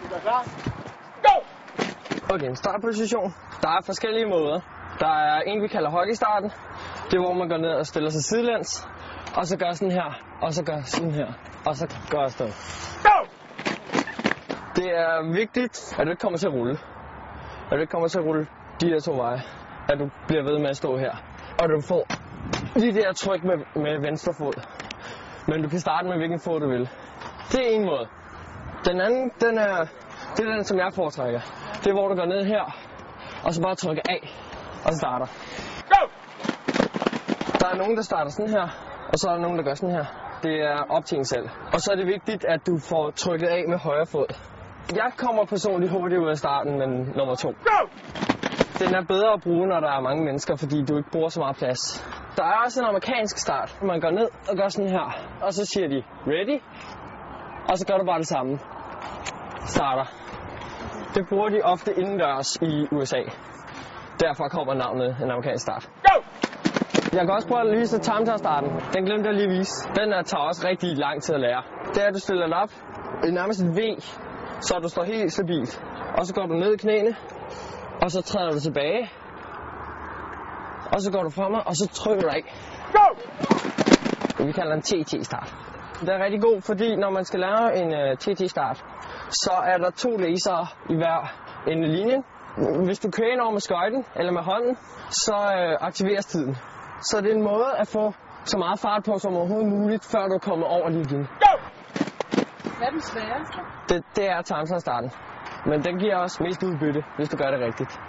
Du er klar? Go! Okay, en startposition. Der er forskellige måder. Der er en, vi kalder hockeystarten. Det er, hvor man går ned og stiller sig sidelæns. Og så gør sådan her. Og så gør sådan her. Og så gør afsted. Go! Det er vigtigt, at du ikke kommer til at rulle. At du ikke kommer til at rulle de her to veje. At du bliver ved med at stå her. Og du får lige det her tryk med, med venstre fod. Men du kan starte med hvilken fod du vil. Det er en måde. Den anden, den er, det er den, som jeg foretrækker. Det er, hvor du går ned her, og så bare trykker af, og starter. Go! Der er nogen, der starter sådan her, og så er der nogen, der gør sådan her. Det er op til en selv. Og så er det vigtigt, at du får trykket af med højre fod. Jeg kommer personligt hurtigt ud af starten end nummer to. Go! Den er bedre at bruge, når der er mange mennesker, fordi du ikke bruger så meget plads. Der er også en amerikansk start. Man går ned og gør sådan her, og så siger de, ready? Og så gør du bare det samme. Starter. Det bruger de ofte indendørs i USA. Derfor kommer navnet en amerikansk start. Go! Jeg kan også prøve at vise Tamtar-starten. Den glemte jeg lige at vise. Den er, tager også rigtig lang tid at lære. Det er, at du stiller den op i nærmest et V, så du står helt stabilt. Og så går du ned i knæene, og så træder du tilbage. Og så går du fremad, og så trykker du af. Go! Vi kalder den TT-start. Det er rigtig god, fordi når man skal lave en uh, TT-start, så er der to laser i hver ende linjen. Hvis du kører ind over med skøjten eller med hånden, så uh, aktiveres tiden. Så det er en måde at få så meget fart på som overhovedet muligt, før du kommer over linjen. Go! Hvad er den sværeste? Det, det er timestarten. Men den giver også mest udbytte, hvis du gør det rigtigt.